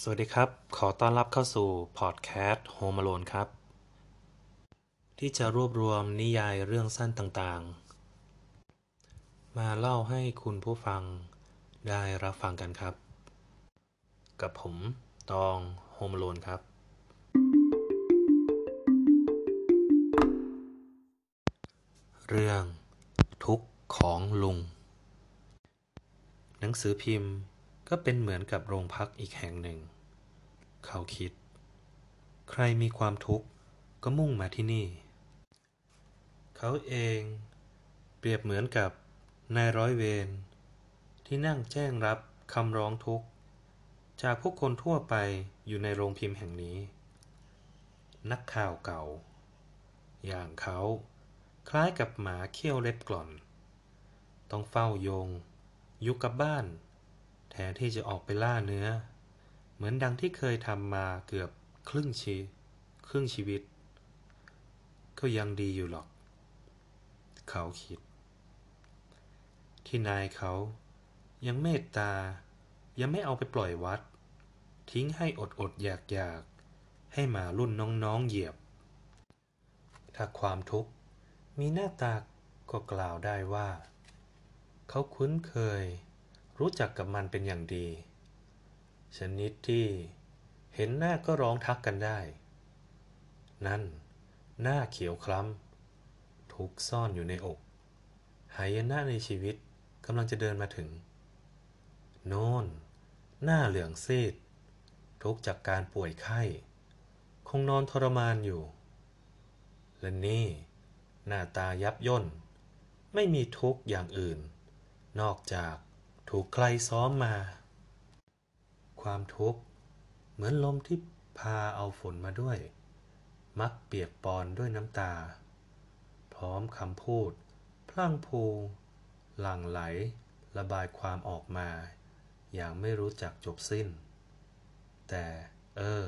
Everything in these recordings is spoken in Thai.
สวัสดีครับ ขอต้อนรับเข้าสู่พอดแคสต์ Home Alone ครับ ที่จะรวบรวมนิยายเรื่องสั้นต่างๆ มาเล่าให้คุณผู้ฟังได้รับฟังกันครับ กับผมตอง Home Alone ครับ เรื่องทุกข์ของลุง หนังสือพิมพ์ ก็เป็นเหมือนกับโรงพักอีกแห่งหนึ่ง เขาคิด ใครมีความทุกข์ก็มุ่งมาที่นี่ เขาเองเปรียบเหมือนกับนายร้อยเวรที่นั่งแจ้งรับคำร้องทุกข์ จากผู้คนทั่วไปอยู่ในโรงพิมพ์แห่งนี้ นักข่าวเก่า อย่างเขาคล้ายกับหมาเขี้ยวเล็บกล่อน ต้องเฝ้าโยง อยู่กับบ้าน แทนที่จะออกไปล่าเนื้อ เหมือนดังที่เคยทำมาเกือบครึ่งชีครึ่งชีวิต ก็ยังดีอยู่หรอก เขาคิด ที่นายเขายังเมตตา ยังไม่เอาไปปล่อยวัด ทิ้งให้อดอดอยากอยากให้หมารุ่นน้องๆเหยียบ ถ้าความทุกข์มีหน้าตาก็กล่าวได้ว่า เขาคุ้นเคย รู้จักกับมันเป็นอย่างดี ชนิดที่เห็นหน้าก็ร้องทักกันได้ นั่น หน้าเขียวคล้ำทุกซ่อนอยู่ในอก หายนะในชีวิตกำลังจะเดินมาถึง โน่น หน้าเหลืองซีด ทุกจากการป่วยไข้ คงนอนทรมานอยู่ และนี่ หน้าตายับย่น ไม่มีทุกอย่างอื่น นอกจาก ถูกใครซ้อมมา ความทุกข์เหมือนลมที่พาเอาฝนมาด้วย มักเปียกปอนด้วยน้ำตา พร้อมคำพูด พลั่งพูหลั่งไหล ระบายความออกมา อย่างไม่รู้จักจบสิ้น แต่ เออ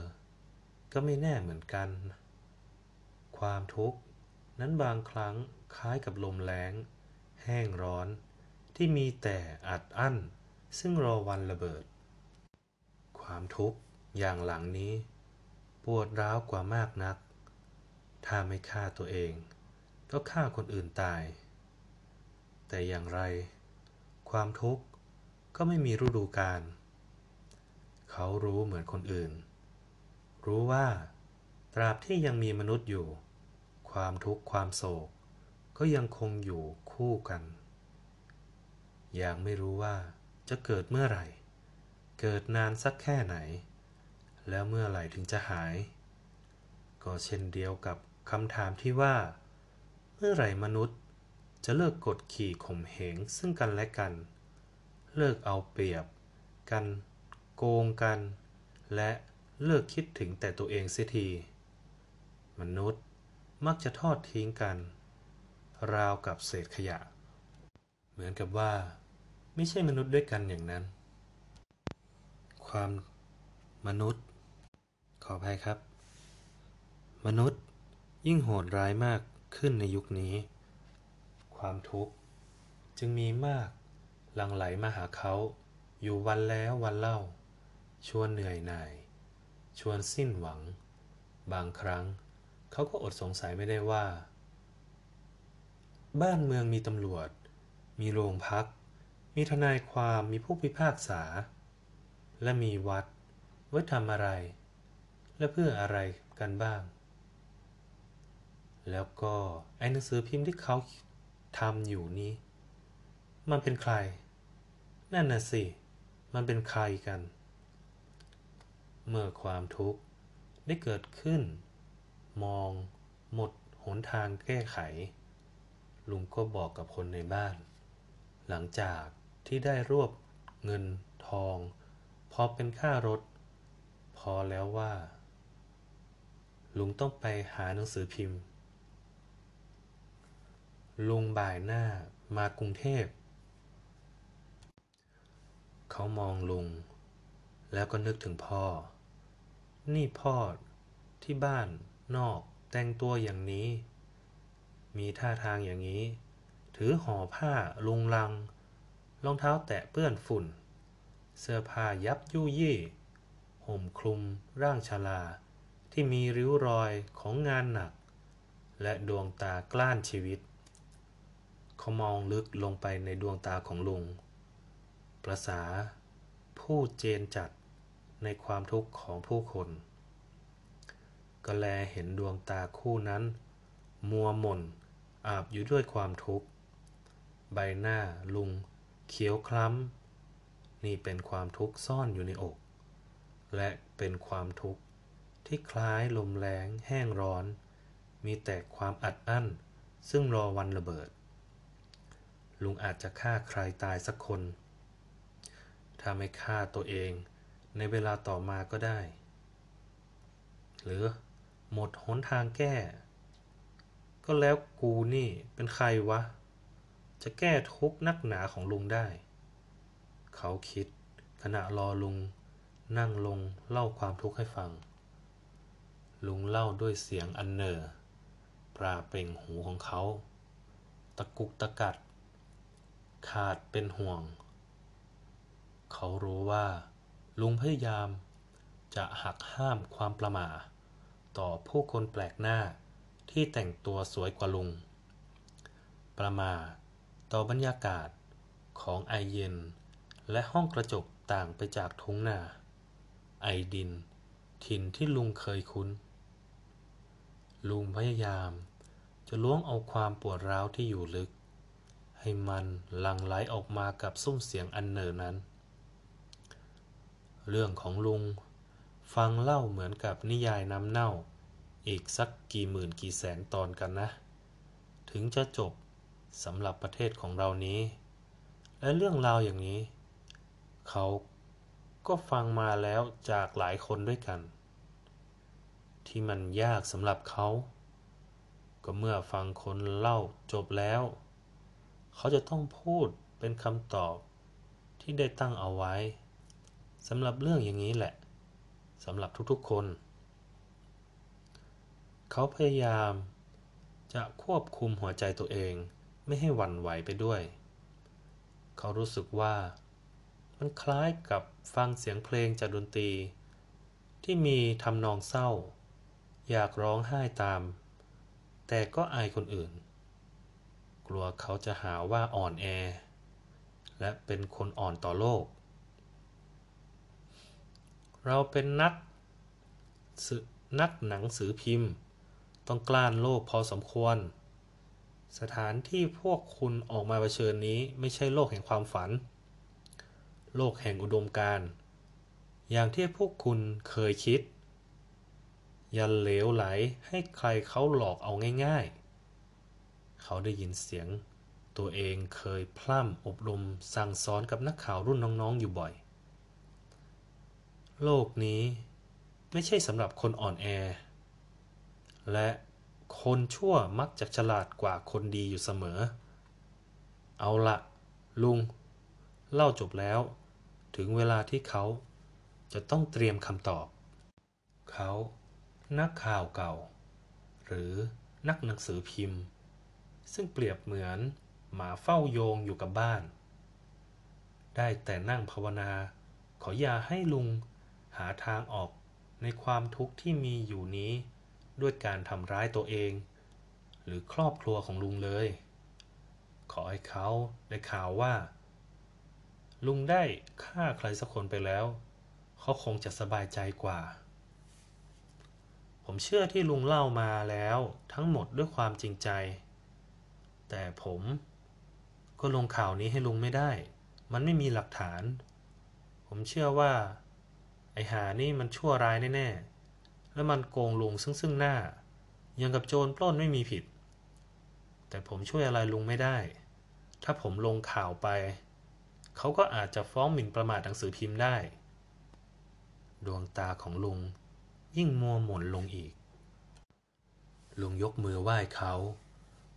ก็ไม่แน่เหมือนกัน ความทุกข์นั้นบางครั้งคล้ายกับลมแรงแห้งร้อน ที่มีแต่อัดอั้น ซึ่งรอวันระเบิด ความทุกข์อย่างหลังนี้ ปวดร้าวกว่ามากนัก ถ้าไม่ฆ่าตัวเอง ก็ฆ่าคนอื่นตาย แต่อย่างไร ความทุกข์ก็ไม่มีฤดูกาลเขารู้เหมือนคนอื่น รู้ว่าตราบที่ยังมีมนุษย์อยู่ ความทุกข์ความโศก ก็ยังคงอยู่คู่กัน ยังไม่รู้ว่าจะเกิดเมื่อไหร่ เกิดนานสักแค่ไหน แล้วเมื่อไหร่ถึงจะหาย ก็เช่นเดียวกับคำถามที่ว่า เมื่อไหร่มนุษย์จะเลิกกดขี่ข่มเหงซึ่งกันและกัน เลิกเอาเปรียบ กัน โกงกัน และเลิกคิดถึงแต่ตัวเองเสียที มนุษย์มักจะทอดทิ้งกัน ราวกับเศษขยะ เหมือนกับว่า ไม่ใช่มนุษย์ด้วยกันอย่างนั้น ความมนุษย์ ขออภัยครับ มนุษย์ยิ่งโหดร้ายมากขึ้นในยุคนี้ ความทุกข์จึงมีมากหลั่งไหลมาหาเขาอยู่วันแล้ววันเล่า ชวนเหนื่อยหน่าย ชวนสิ้นหวัง บางครั้งเขาก็อดสงสัยไม่ได้ว่า บ้านเมืองมีตำรวจ มีโรงพัก มีทนายความมีผู้พิพากษา และมีวัด ไว้ทำอะไร และเพื่ออะไรกันบ้าง แล้วก็ไอ้หนังสือพิมพ์ที่เขาทำอยู่นี้ มันเป็นใคร นั่นน่ะสิ มันเป็นใครกัน เมื่อความทุกข์ได้เกิดขึ้น มอง หมดหนทางแก้ไข ลุงก็บอกกับคนในบ้าน หลังจาก ที่ได้รวบเงินทอง พอเป็นค่ารถ พอแล้วว่า ลุงต้องไปหาหนังสือพิมพ์ ลุงบ่ายหน้ามากรุงเทพ เขามองลุง แล้วก็นึกถึงพ่อ นี่พ่อที่บ้านนอกแต่งตัวอย่างนี้ มีท่าทางอย่างนี้ ถือห่อผ้าลุงลัง รองเท้าแตะเปื้อนฝุ่น เสื้อผ้ายับยุ่ยี่ห่มคลุมร่างชาลา ที่มีริ้วรอยของงานหนัก และดวงตากล้านชีวิต เขามองลึกลงไปในดวงตาของลุง ประษาผู้เจนจัดในความทุกข์ของผู้คนก็แลเห็นดวงตาคู่นั้น มัวหม่นอาบอยู่ด้วยความทุกข์ ใบหน้าลุง เขียวคล้ำ นี่เป็นความทุกข์ซ่อนอยู่ในอก และเป็นความทุกข์ที่คล้ายลมแรงแห้งร้อน มีแต่ความอัดอั้น ซึ่งรอวันระเบิด ลุงอาจจะฆ่าใครตายสักคน ถ้าไม่ฆ่าตัวเองในเวลาต่อมาก็ได้ หรือหมดหนทางแก้ ก็แล้วกูนี่เป็นใครวะ จะแก้ทุกนักหนาของลุงได้ เขาคิดขณะรอลุง นั่งลงเล่าความทุกข์ให้ฟัง ลุงเล่าด้วยเสียงอันเนอปราเปล่งหูของเขา ตะกุกตะกัด ขาดเป็นห่วง เขารู้ว่า ลุงพยายามจะหักห้ามความประมาทต่อผู้คนแปลกหน้าที่แต่งตัวสวยกว่าลุง ประมาท ต่อบรรยากาศของไอเย็น และห้องกระจกต่างไปจากทุ่งนา ไอดิน ถิ่นที่ลุงเคยคุ้น ลุงพยายาม จะล้วงเอาความปวดร้าวที่อยู่ลึก ให้มันหลั่งไหลออกมากับซุ้มเสียงอันเนินนั้น เรื่องของลุงฟังเล่าเหมือนกับนิยายน้ำเน่า อีกสักกี่หมื่นกี่แสนตอนกันนะ ถึงจะจบ สำหรับประเทศของเรานี้ และเรื่องราวอย่างนี้ เขาก็ฟังมาแล้วจากหลายคนด้วยกัน ที่มันยากสำหรับเขา ก็เมื่อฟังคนเล่าจบแล้ว เขาจะต้องพูดเป็นคำตอบที่ได้ตั้งเอาไว้สำหรับเรื่องอย่างนี้แหละสำหรับทุกๆคน เขาพยายามจะควบคุมหัวใจตัวเอง ไม่ให้หวั่นไหวไปด้วย เขารู้สึกว่า มันคล้ายกับฟังเสียงเพลงจากดนตรี ที่มีทำนองเศร้า อยากร้องไห้ตาม แต่ก็อายคนอื่น กลัวเขาจะหาว่าอ่อนแอ และเป็นคนอ่อนต่อโลก เราเป็นนักนักหนังสือพิมพ์ ต้องกล้านโลกพอสมควร สถานที่พวกคุณออกมาเผชิญนี้ไม่ใช่โลกแห่งความฝัน โลกแห่งอุดมการณ์อย่างที่พวกคุณเคยคิด อย่าเหลวไหลให้ใครเขาหลอกเอาง่ายๆ เขาได้ยินเสียง ตัวเองเคยพร่ำอบรมสั่งสอนกับนักข่าวรุ่นน้องๆอยู่บ่อย โลกนี้ไม่ใช่สำหรับคนอ่อนแอ และ คนชั่วมักจะฉลาดกว่าคนดีอยู่เสมอ เอาละลุง เล่าจบแล้ว ถึงเวลาที่เขาจะต้องเตรียมคำตอบ เขานักข่าวเก่า หรือนักหนังสือพิมพ์ ซึ่งเปรียบเหมือนหมาเฝ้าโยงอยู่กับบ้าน ได้แต่นั่งภาวนา ขออย่าให้ลุงหาทางออกในความทุกข์ที่มีอยู่นี้ ด้วยการทำร้ายตัวเอง หรือครอบครัวของลุงเลย ขอให้เขาได้ข่าวว่า ลุงได้ฆ่าใครสักคนไปแล้ว เขาคงจะสบายใจกว่า ผมเชื่อที่ลุงเล่ามาแล้วทั้งหมดด้วยความจริงใจ แต่ผมก็ลงข่าวนี้ให้ลุงไม่ได้ มันไม่มีหลักฐาน ผมเชื่อว่า ไอหานี่มันชั่วร้ายแน่ๆ แล้วมันโกงลุงซึ่งซึ่งหน้า ยังกับโจรปล้นไม่มีผิด แต่ผมช่วยอะไรลุงไม่ได้ ถ้าผมลงข่าวไป เขาก็อาจจะฟ้องหมิ่นประมาทหนังสือพิมพ์ได้ ดวงตาของลุงยิ่งมัวหม่นลงอีก ลุงยกมือไหว้เขา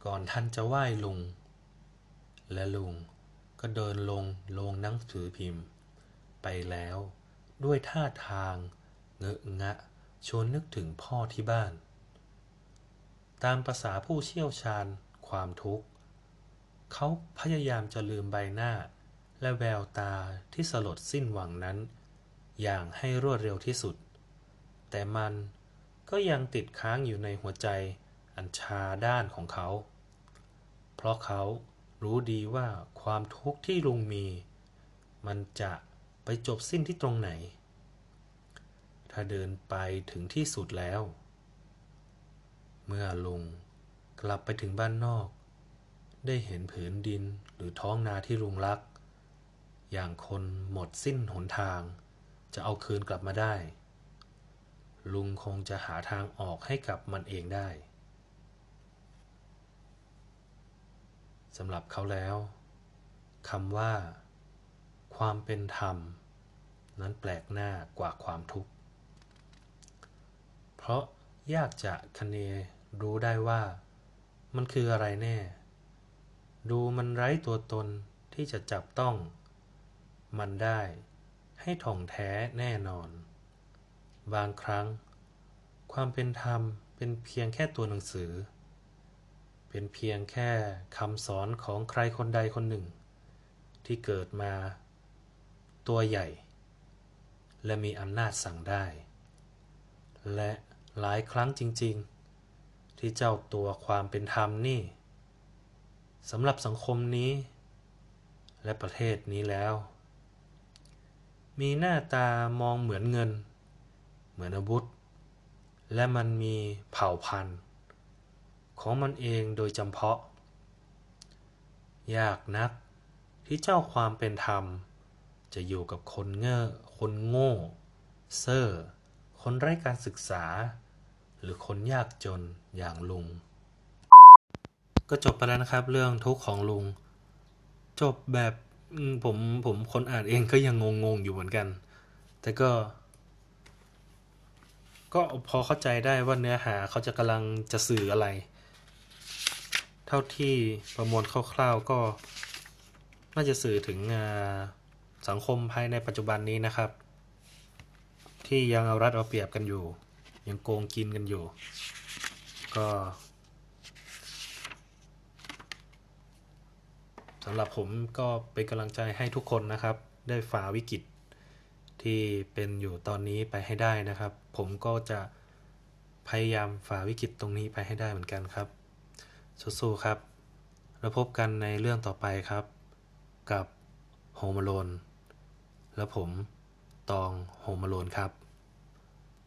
ก่อนท่านจะไหว้ลุง และลุงก็เดินลงลงหนังสือพิมพ์ ไปแล้วด้วยท่าทางเงอะงะ ชวนนึกถึงพ่อที่บ้าน ตามภาษาผู้เชี่ยวชาญความทุกข์ เขาพยายามจะลืมใบหน้า และแววตาที่สลดสิ้นหวังนั้น อย่างให้รวดเร็วที่สุด แต่มันก็ยังติดค้างอยู่ในหัวใจอันชาด้านของเขา เพราะเขารู้ดีว่าความทุกข์ที่ลุงมี มันจะไปจบสิ้นที่ตรงไหน ถ้าเดินไปถึงที่สุดแล้ว เมื่อลุงกลับไปถึงบ้านนอก ได้เห็นผืนดินหรือท้องนาที่ลุงรัก อย่างคนหมดสิ้นหนทาง จะเอาคืนกลับมาได้ ลุงคงจะหาทางออกให้กับมันเองได้สำหรับเขาแล้วคำว่า ความเป็นธรรม นั้นแปลกหน้ากว่าความทุกข์ ราะยากจะคะเนรู้ได้ว่า มันคืออะไรแน่ ดูมันไร้ตัวตนที่จะจับต้อง มันได้ให้ถ่องแท้แน่นอน บางครั้ง ความเป็นธรรมเป็นเพียงแค่ตัวหนังสือ เป็นเพียงแค่คำสอนของใครคนใดคนหนึ่ง ที่เกิดมา ตัวใหญ่ และมีอำนาจสั่งได้ และ หลายครั้งจริง ๆ ที่เจ้าตัวความเป็นธรรมนี่สำหรับสังคมนี้ และประเทศนี้แล้ว มีหน้าตามองเหมือนเงิน เหมือนอาวุธ และมันมีเผ่าพันธุ์ ของมันเองโดยจำเพาะ ยากนักที่เจ้าความเป็นธรรม จะอยู่กับคนเง่อคนโง่ เซ่อคนไร้การศึกษา หรือคนยากจนอย่างลุง ก็จบไปแล้วนะครับ เรื่องทุกข์ของลุง จบแบบผมผมคนอ่านเองก็ยังงงๆอยู่เหมือนกัน แต่ก็ ก็พอเข้าใจได้ว่าเนื้อหาเขาจะกำลังจะสื่ออะไร เท่าที่ประมวลคร่าวๆก็น่าจะสื่อถึงสังคมภายในปัจจุบันนี้นะครับ ที่ยังเอารัดเอาเปรียบกันอยู่ ยังโกงกินกันอยู่ ก็สำหรับผมก็เป็นกำลังใจให้ทุกคนนะครับ ได้ฝ่าวิกฤตที่เป็นอยู่ตอนนี้ไปให้ได้นะครับ ผมก็จะพยายามฝ่าวิกฤตตรงนี้ไปให้ได้เหมือนกันครับสู้ๆครับแล้วพบกันในเรื่องต่อไปครับ กับโฮม a โลนแล้วผมตองโฮม a โลนครับ